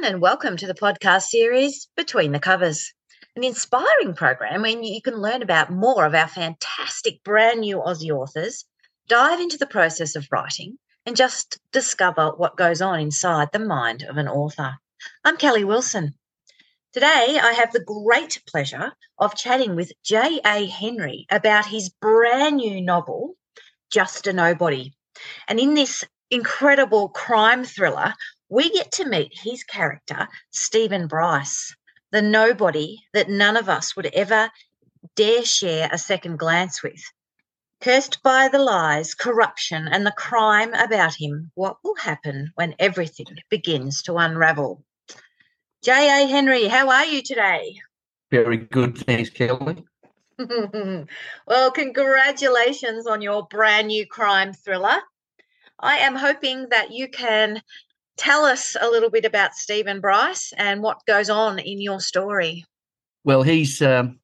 Everyone, and welcome to the podcast series Between the Covers, an inspiring program where you can learn about more of our fantastic brand new Aussie authors, dive into the process of writing, and just discover what goes on inside the mind of an author. I'm Kelly Wilson. Today, I have the great pleasure of chatting with J.A. Henry about his brand new novel, Just a Nobody. And in this incredible crime thriller, we get to meet his character, Steven Brice, the nobody that none of us would ever dare share a second glance with. Cursed by the lies, corruption, and the crime about him, what will happen when everything begins to unravel? J.A. Henry, how are you today? Very good, thanks, Kelly. well, congratulations on your brand new crime thriller. I am hoping that you can tell us a little bit about Steven Brice and what goes on in your story. Well, he's um,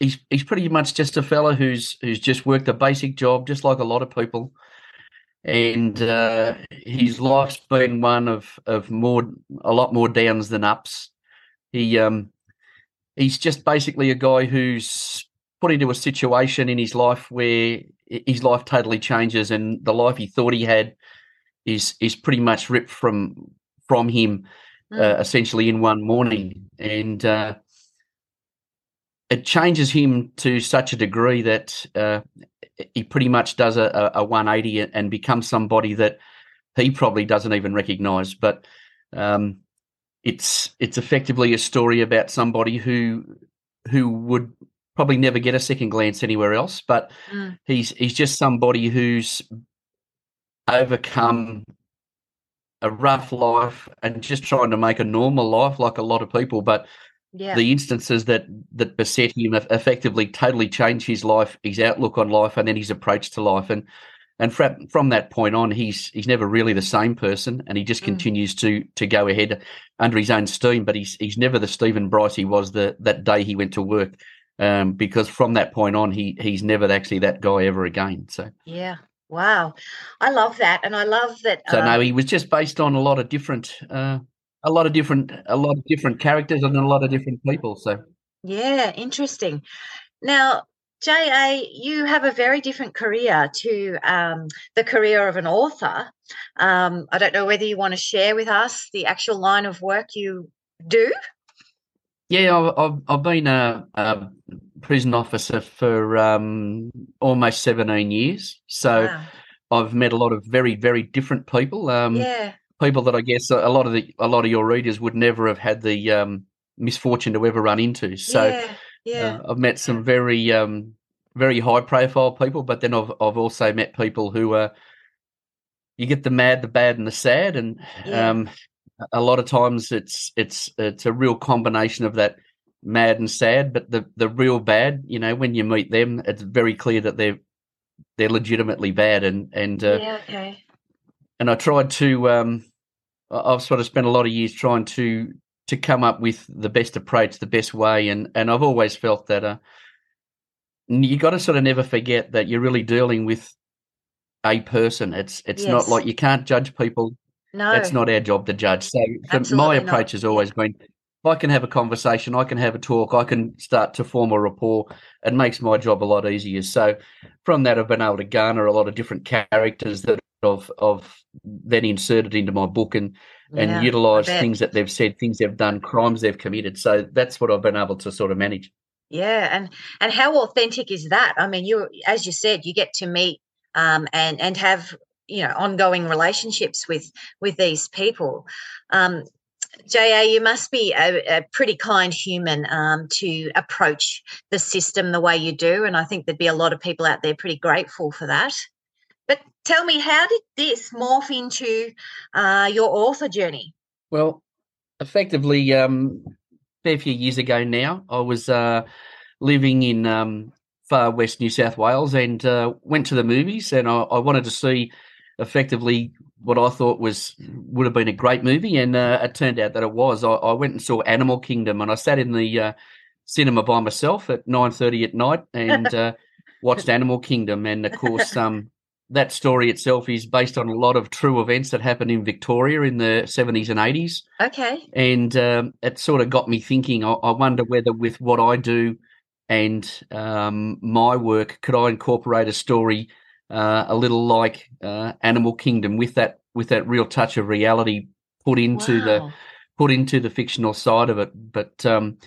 he's he's pretty much just a fellow who's who's just worked a basic job, just like a lot of people, and uh, his life's been one of of more a lot more downs than ups. He um, he's just basically a guy who's put into a situation in his life where his life totally changes, and the life he thought he had is is pretty much ripped from from him mm. uh, essentially in one morning, and uh, it changes him to such a degree that uh, he pretty much does a, a 180 and becomes somebody that he probably doesn't even recognize. But um, it's it's effectively a story about somebody who who would probably never get a second glance anywhere else. But mm. he's he's just somebody who's overcome a rough life and just trying to make a normal life like a lot of people but yeah. the instances that that beset him effectively totally changed his life his outlook on life and then his approach to life and and from from that point on he's he's never really the same person and he just mm. continues to to go ahead under his own steam but he's he's never the Steven Brice he was the that day he went to work um, because from that point on he he's never actually that guy ever again so yeah Wow, I love that, and I love that. So um, no, he was just based on a lot of different, uh, a lot of different, a lot of different characters and a lot of different people. So yeah, interesting. Now, JA, you have a very different career to um, the career of an author. Um, I don't know whether you want to share with us the actual line of work you do. Yeah, I've, I've been a, a prison officer for um, almost 17 years. So wow. I've met a lot of very, very different people. Um, yeah. People that I guess a lot of the a lot of your readers would never have had the um, misfortune to ever run into. So yeah, yeah. Uh, I've met some very um, very high profile people, but then I've I've also met people who are you get the mad, the bad, and the sad, and yeah. um, a lot of times it's it's it's a real combination of that mad and sad. But the the real bad, you know, when you meet them, it's very clear that they're they're legitimately bad. And and uh, yeah, okay. And I tried to. Um, I've sort of spent a lot of years trying to to come up with the best approach, the best way, and and I've always felt that uh, you got to sort of never forget that you're really dealing with a person. It's it's yes. not like you can't judge people no, that's not our job to judge. So my approach not. has always been: I can have a conversation, I can have a talk, I can start to form a rapport. It makes my job a lot easier. So from that, I've been able to garner a lot of different characters that of of then inserted into my book and and yeah, utilize things that they've said, things they've done, crimes they've committed. So that's what I've been able to sort of manage. Yeah, and and how authentic is that? I mean, you as you said, you get to meet um, and and have you know ongoing relationships with with these people um, JA, you must be a, a pretty kind human um, to approach the system the way you do. And I think there'd be a lot of people out there pretty grateful for that. But tell me, how did this morph into uh, your author journey? Well, effectively, um, a fair few years ago now, I was uh, living in um, far west New South Wales and uh, went to the movies, and I, I, wanted to see effectively what I thought was would have been a great movie, and uh, it turned out that it was. I, I, went and saw Animal Kingdom, and I sat in the uh, cinema by myself at nine thirty at night and uh, watched Animal Kingdom, and of course, um, that story itself is based on a lot of true events that happened in Victoria in the 70s and 80s. Okay. And um, it sort of got me thinking. I, I, wonder whether, with what I do and um, my work, could I incorporate a story uh, a little like uh, Animal Kingdom with that with that real touch of reality put into wow. the put into the fictional side of it. But um,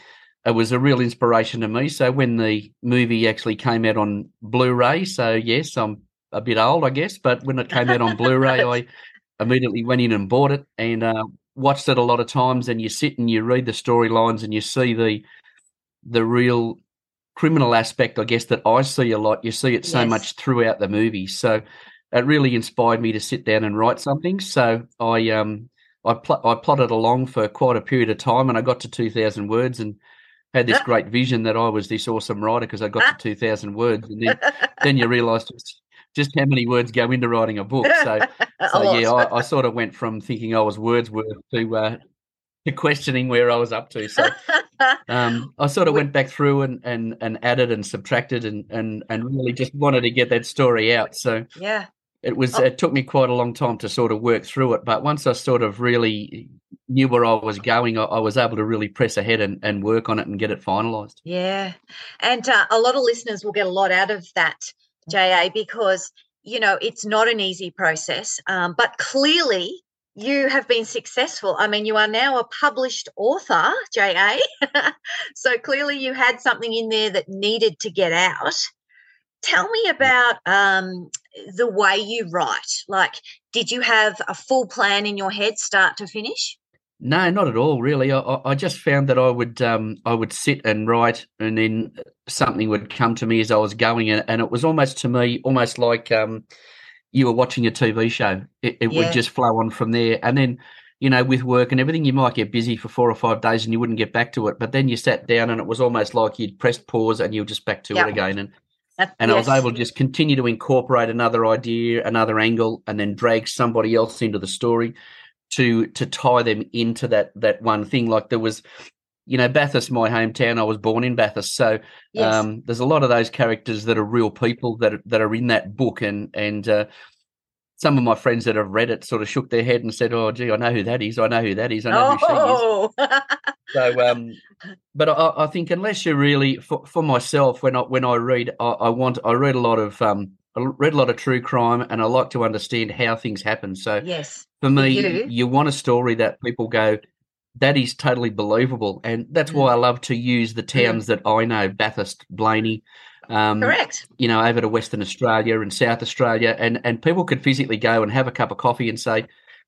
it was a real inspiration to me. So when the movie actually came out on Blu-ray, so yes, I'm a bit old, I guess, but when it came out on Blu-ray, I immediately went in and bought it and uh, watched it a lot of times. And you sit and you read the storylines and you see the the real criminal aspect, I guess, that I see a lot. You see it so yes. much throughout the movie. So it really inspired me to sit down and write something. So I um I pl- I plotted along for quite a period of time, and I got to two thousand words and had this great vision that I was this awesome writer because I got to two thousand words, and then then you realise just just how many words go into writing a book. So, so yeah, I, I, sort of went from thinking I was Wordsworth to uh, to questioning where I was up to. So um, I sort of went back through and, and, and added and subtracted and, and, and really just wanted to get that story out. So yeah, it was oh. it took me quite a long time to sort of work through it. But once I sort of really knew where I was going, I, I was able to really press ahead and, and work on it and get it finalised. Yeah, and uh, a lot of listeners will get a lot out of that, JA, because you know it's not an easy process, um, but clearly you have been successful. I mean, you are now a published author, JA. so clearly you had something in there that needed to get out. Tell me about um, the way you write. Like, did you have a full plan in your head, start to finish? No, not at all. Really, I, I just found that I would um, I would sit and write, and then something would come to me as I was going, and, and it was almost to me almost like um, you were watching a TV show. It, it yeah. would just flow on from there. And then, you know, with work and everything, you might get busy for four or five days and you wouldn't get back to it. But then you sat down and it was almost like you'd pressed pause and you were just back to it again. And and yes. I was able to just continue to incorporate another idea, another angle, and then drag somebody else into the story to to tie them into that that one thing. Like there was you know, Bathurst, my hometown. I was born in Bathurst, so yes. um, there's a lot of those characters that are real people that are, that are in that book, and and uh, some of my friends that have read it sort of shook their head and said, "Oh, gee, I know who that is. I know who that is. I know oh. who she is." Oh! so, um, but I, I, think unless you really, for, for myself, when I when I read, I, I want I read a lot of um, I read a lot of true crime, and I like to understand how things happen. So, yes, for me, you. you want a story that people go, that is totally believable, and that's mm. why I love to use the mm. towns mm. that I know: Bathurst, Blayney. Um, Correct. You know, over to Western Australia and South Australia, and and people could physically go and have a cup of coffee and say,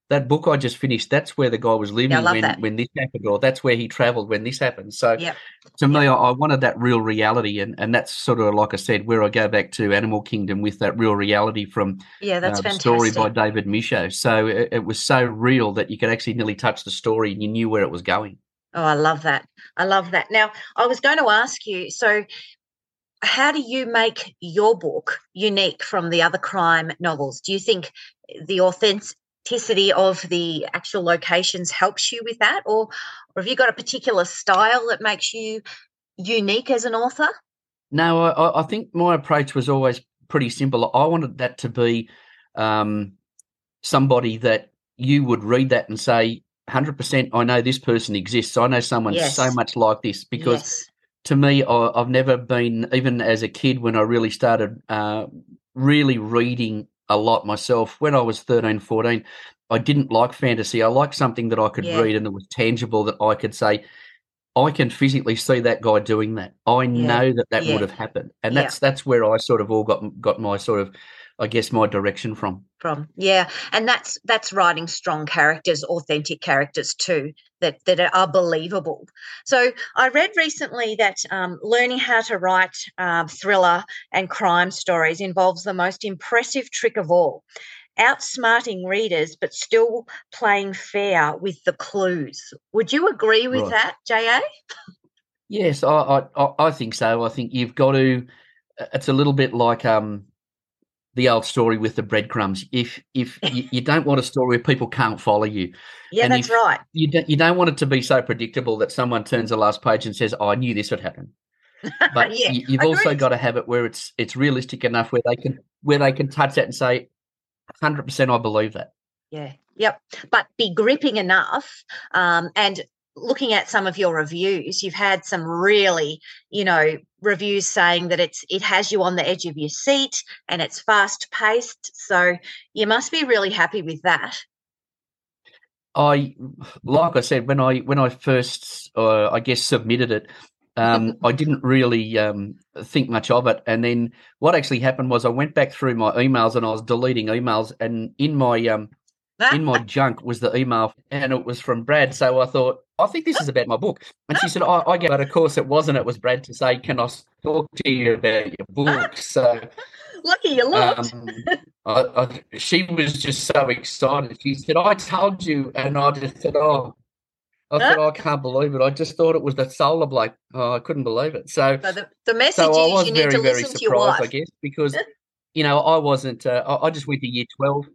that book I just finished, that's where the guy was living yeah, when, that. when this happened, or that's where he traveled when this happened. So yep. to me, I, I, wanted that real reality. And, and that's sort of, like I said, where I go back to Animal Kingdom with that real reality from yeah, that's uh, story by David Michôd. So it, it, was so real that you could actually nearly touch the story and you knew where it was going. Oh, I love that. I love that. Now, I was going to ask you so how do you make your book unique from the other crime novels? Do you think the authentic authenticity of the actual locations helps you with that? Or, or have you got a particular style that makes you unique as an author? No I, I think my approach was always pretty simple. I wanted that to be um, somebody that you would read that and say 100% i know this person exists. I know someone yes. so much like this. Because yes. to me I, have never been even as a kid when i really started uh, really reading a lot myself. When I was 13, 14, I didn't like fantasy. I liked something that I could yeah. read and that was tangible that I could say, I can physically see that guy doing that. I yeah. know that that yeah. would have happened, and that's that's where I sort of all got got my sort of I guess, my direction from. From yeah, and that's that's writing strong characters, authentic characters too, that that are believable. So I read recently that um, learning how to write um, thriller and crime stories involves the most impressive trick of all outsmarting readers but still playing fair with the clues. Would you agree with right. that, JA? Yes, I, I I think so. I think you've got to. It's a little bit like um the old story with the breadcrumbs. If if you, you, don't want a story where people can't follow you, yeah, that's right. You don't you don't want it to be so predictable that someone turns the last page and says, oh, "I knew this would happen." But yeah, you, have also got to have it where it's it's realistic enough where they can where they can touch that and say, hundred percent, I believe that. Yeah. Yep. But be gripping enough. Um, and looking at some of your reviews, you've had some really, you know, reviews saying that it's it has you on the edge of your seat and it's fast paced. So you must be really happy with that. I, like I said, when I when I first, uh, I guess, submitted it, um, I didn't really um, think much of it. And then what actually happened was I went back through my emails and I was deleting emails, and in my um, in my junk was the email, and it was from Brad. So I thought, I think this is about my book. And she said, I, I get, but of course it wasn't. It was Brad to say, "Can I talk to you about your book?" So. Lucky you looked. Um, I, I, she was just so excited. She said, "I told you," and I just said, "Oh, I thought, oh, I can't believe it. I just thought it was the solar bloke. Oh, I couldn't believe it. So, so the, the message so I was very, very surprised, I guess, because, you know, I wasn't, uh, I, I just went to year 12.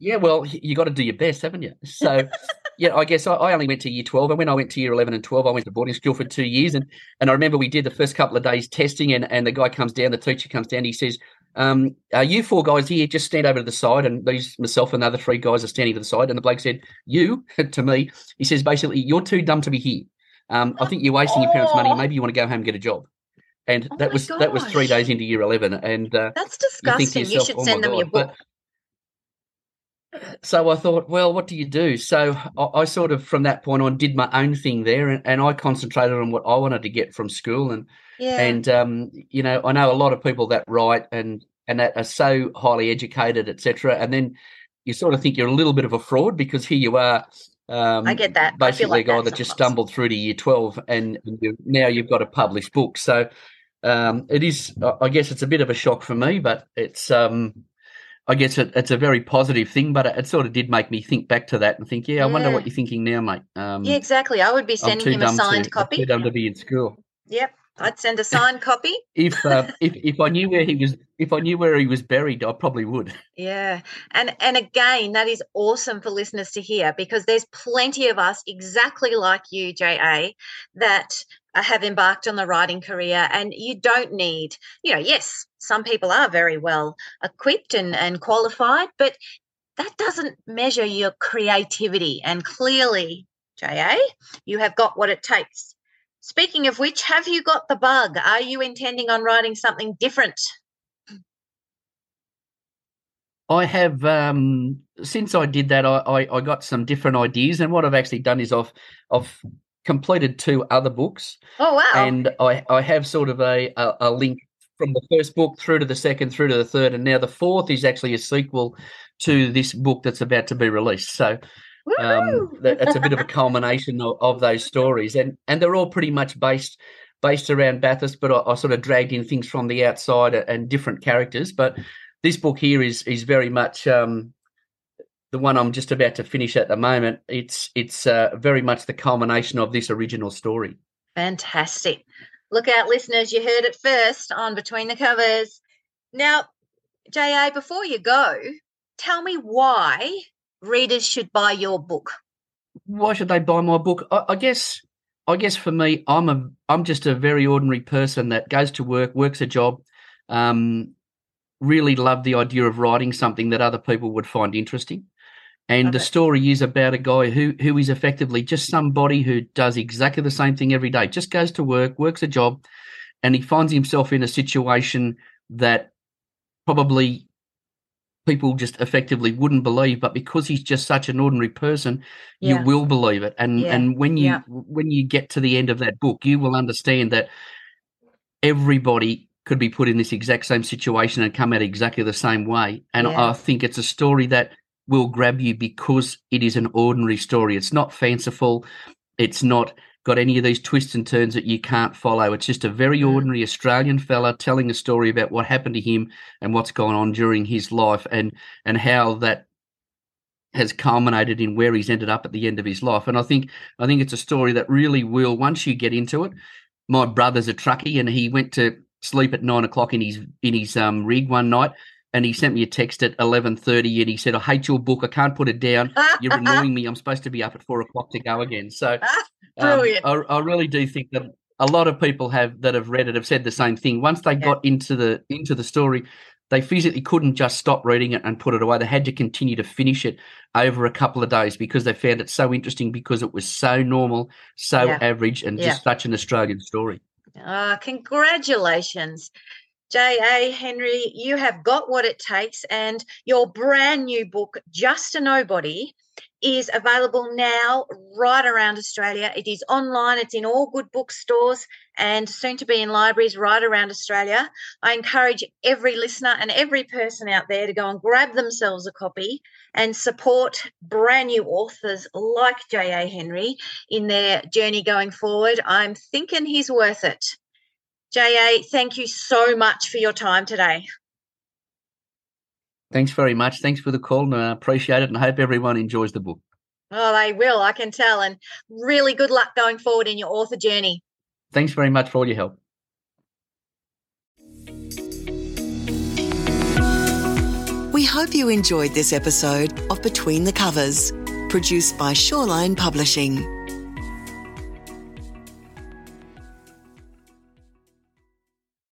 Yeah, well, you got to do your best, haven't you? So, yeah, I guess I, I, only went to year 12. And when I went to year 11 and 12, I went to boarding school for two years. And, and I remember we did the first couple of days testing, and, and the guy comes down, the teacher comes down, he says, um, uh, you four guys here, just stand over to the side. And these, myself and the other three guys are standing to the side. And the bloke said, You, to me, he says, basically, you're too dumb to be here. Um, I think you're wasting oh. your parents' money. Maybe you want to go home and get a job. And oh that was gosh. that was three days into year eleven, and uh, that's disgusting. You, yourself, you should oh send them God. your book. But, so I thought, well, what do you do? So I, I, sort of, from that point on, did my own thing there, and, and I concentrated on what I wanted to get from school, and yeah. And um, you know, I know a lot of people that write and and that are so highly educated, etc. And then you sort of think you're a little bit of a fraud because here you are. Um, I get that. Basically, like a guy that, that just stumbled through to year twelve, and, and you, now you've got a published book. So um, it is. I guess it's a bit of a shock for me, but it's. Um, I guess it, it's a very positive thing, but it, it, sort of did make me think back to that and think, yeah, I wonder what you're thinking now, mate. Um, yeah, exactly. I would be sending him a signed to, copy. I'm too dumb to be in school. Yep. I'd send a signed copy. if uh, if if I knew where he was, if I knew where he was buried, I probably would. Yeah, and and again, that is awesome for listeners to hear because there's plenty of us exactly like you, Ja, that have embarked on the writing career, and you don't need, you know, yes, some people are very well equipped and and qualified, but that doesn't measure your creativity. And clearly, Ja, you have got what it takes Speaking of which, have you got the bug? Are you intending on writing something different? I have um, since I did that, I, I, I, got some different ideas, and what I've actually done is I've I've completed two other books. Oh wow! And I I have sort of a, a, a link from the first book through to the second, through to the third, and now the fourth is actually a sequel to this book that's about to be released. So um, it's a bit of a culmination of, of, those stories, and and they're all pretty much based based around Bathurst, but I, I, sort of dragged in things from the outside and different characters. But this book here is is very much um, the one I'm just about to finish at the moment. It's it's uh, very much the culmination of this original story. Fantastic! Look out, listeners! You heard it first on Between the Covers. Now, Ja, before you go, tell me why readers should buy your book? Why should they buy my book? I, I guess I guess for me, I'm a I'm just a very ordinary person that goes to work, works a job, um, really love the idea of writing something that other people would find interesting. And the story is about a guy who who is effectively just somebody who does exactly the same thing every day, just goes to work, works a job, and he finds himself in a situation that probably people just effectively wouldn't believe but because he's just such an ordinary person yeah. you will believe it and yeah. and when you yeah. when you get to the end of that book you will understand that everybody could be put in this exact same situation and come out exactly the same way. And. I think it's a story that will grab you because it is an ordinary story. It's not fanciful. It's not got any of these twists and turns that you can't follow. It's just a very mm. ordinary Australian fella telling a story about what happened to him and what's gone on during his life and and how that has culminated in where he's ended up at the end of his life. And I think I think it's a story that really will once you get into it. My brother's a truckie and he went to sleep at nine o'clock in his in his um, rig one night and he sent me a text at 11.30 and he said i hate your book i can't put it down you're annoying me i'm supposed to be up at four o'clock to go again so um, I, I, really do think that a lot of people have that have read it have said the same thing once they yeah. got into the into the story they physically couldn't just stop reading it and put it away. They had to continue to finish it over a couple of days because they found it so interesting because it was so normal, so yeah. average, and yeah. just such an Australian story. Uh, congratulations. J.A. Henry, you have got what it takes, and your brand new book, Just a Nobody, is available now right around Australia. It is online, it's in all good bookstores and soon to be in libraries right around Australia. I encourage every listener and every person out there to go and grab themselves a copy and support brand new authors like J.A. Henry in their journey going forward. I'm thinking he's worth it. J.A., thank you so much for your time today. Thanks very much. Thanks for the call, and I appreciate it. And I hope everyone enjoys the book. Oh, they will. I can tell. And really good luck going forward in your author journey. Thanks very much for all your help. We hope you enjoyed this episode of Between the Covers, produced by Shawline Publishing.